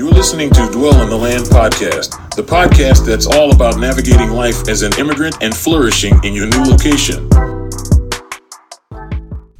You're listening to Dwell in the Land podcast, the podcast that's all about navigating life as an immigrant and flourishing in your new location.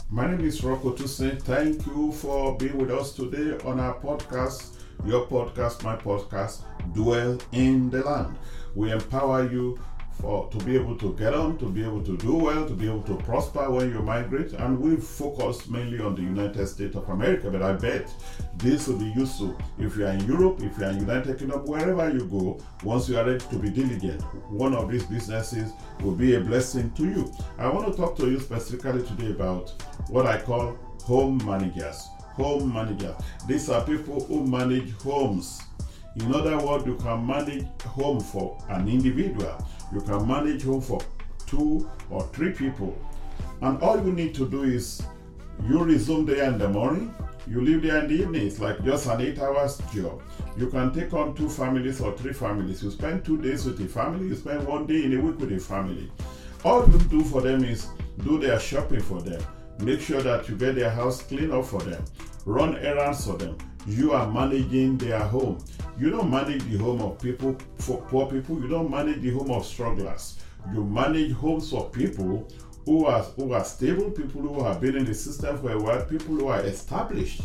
My name is Ropo Tusin. Thank you for being with us today on our podcast, your podcast, my podcast, Dwell in the Land. We empower you for to be able to get on, to be able to do well, to be able to prosper when you migrate. And we focus mainly on the United States of America, but I bet this will be useful if you are in Europe, if you are in United Kingdom, wherever you go, once you are ready to be diligent. One of these businesses will be a blessing to you. I want to talk to you specifically today about what I call home managers. Home managers. These are people who manage homes. In other words, you can manage home for an individual. You can manage home for two or three people. And all you need to do is you resume there in the morning, you leave there in the evening. It's like just an eight hours job. You can take on two families or three families. You spend two days with a family, you spend one day in a week with a family. All you do for them is do their shopping for them. Make sure that you get their house clean up for them. Run errands for them. You are managing their home. You don't manage the home of people for poor people. You don't manage the home of strugglers. You manage homes for people who are who are stable, people who have been in the system for a while, people who are established,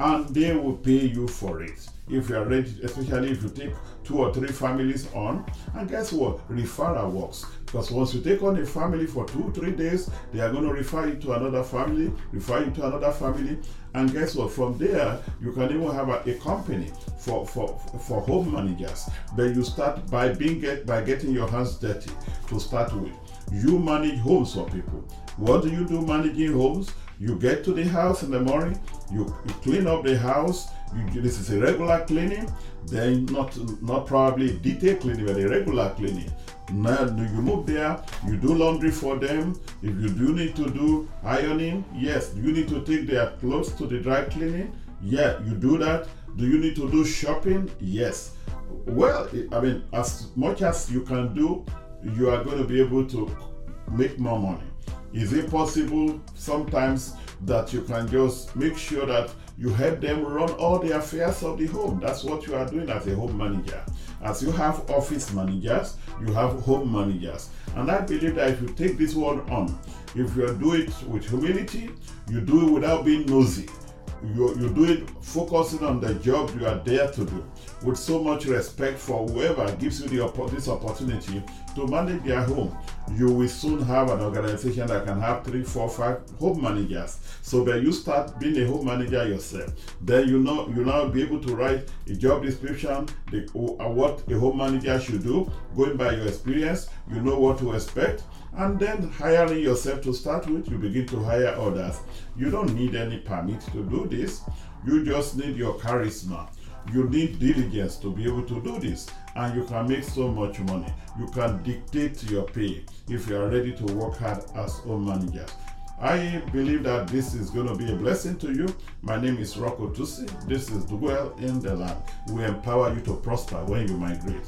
and they will pay you for it if you are ready, especially if you take two or three families on. And guess what? Referral works. Because once you take on a family for two, three days, they are going to refer you to another family, refer you to another family. And guess what? From there, you can even have a, a company for, for, for home managers. But you start by being get, by getting your hands dirty to start with. You manage homes for people. What do you do managing homes? You get to the house in the morning, you, you clean up the house, you, this is a regular cleaning, then not not probably detailed cleaning, but a regular cleaning. Now you move there, you do laundry for them. If you do need to do ironing, yes. You need to take their clothes to the dry cleaning? Yeah, you do that. Do you need to do shopping? Yes. Well, I mean, as much as you can do, you are going to be able to make more money. Is it possible sometimes that you can just make sure that you help them run all the affairs of the home? That's what you are doing as a home manager. As you have office managers, you have home managers. And I believe that if you take this one on, if you do it with humility, you do it without being nosy, you, you do it focusing on the job you are there to do with so much respect for whoever gives you the, this opportunity to manage their home you will soon have an organization that can have three four five home managers so that you start being a home manager yourself then you know you now be able to write a job description the, uh, what a home manager should do going by your experience you know what to expect and then hiring yourself to start with, you begin to hire others. You don't need any permit to do this, you just need your charisma. You need diligence to be able to do this, and you can make so much money. You can dictate your pay if you are ready to work hard as a manager. I believe that this is going to be a blessing to you. My name is Ropo Tusin. This is Dwell in the Land. We empower you to prosper when you migrate.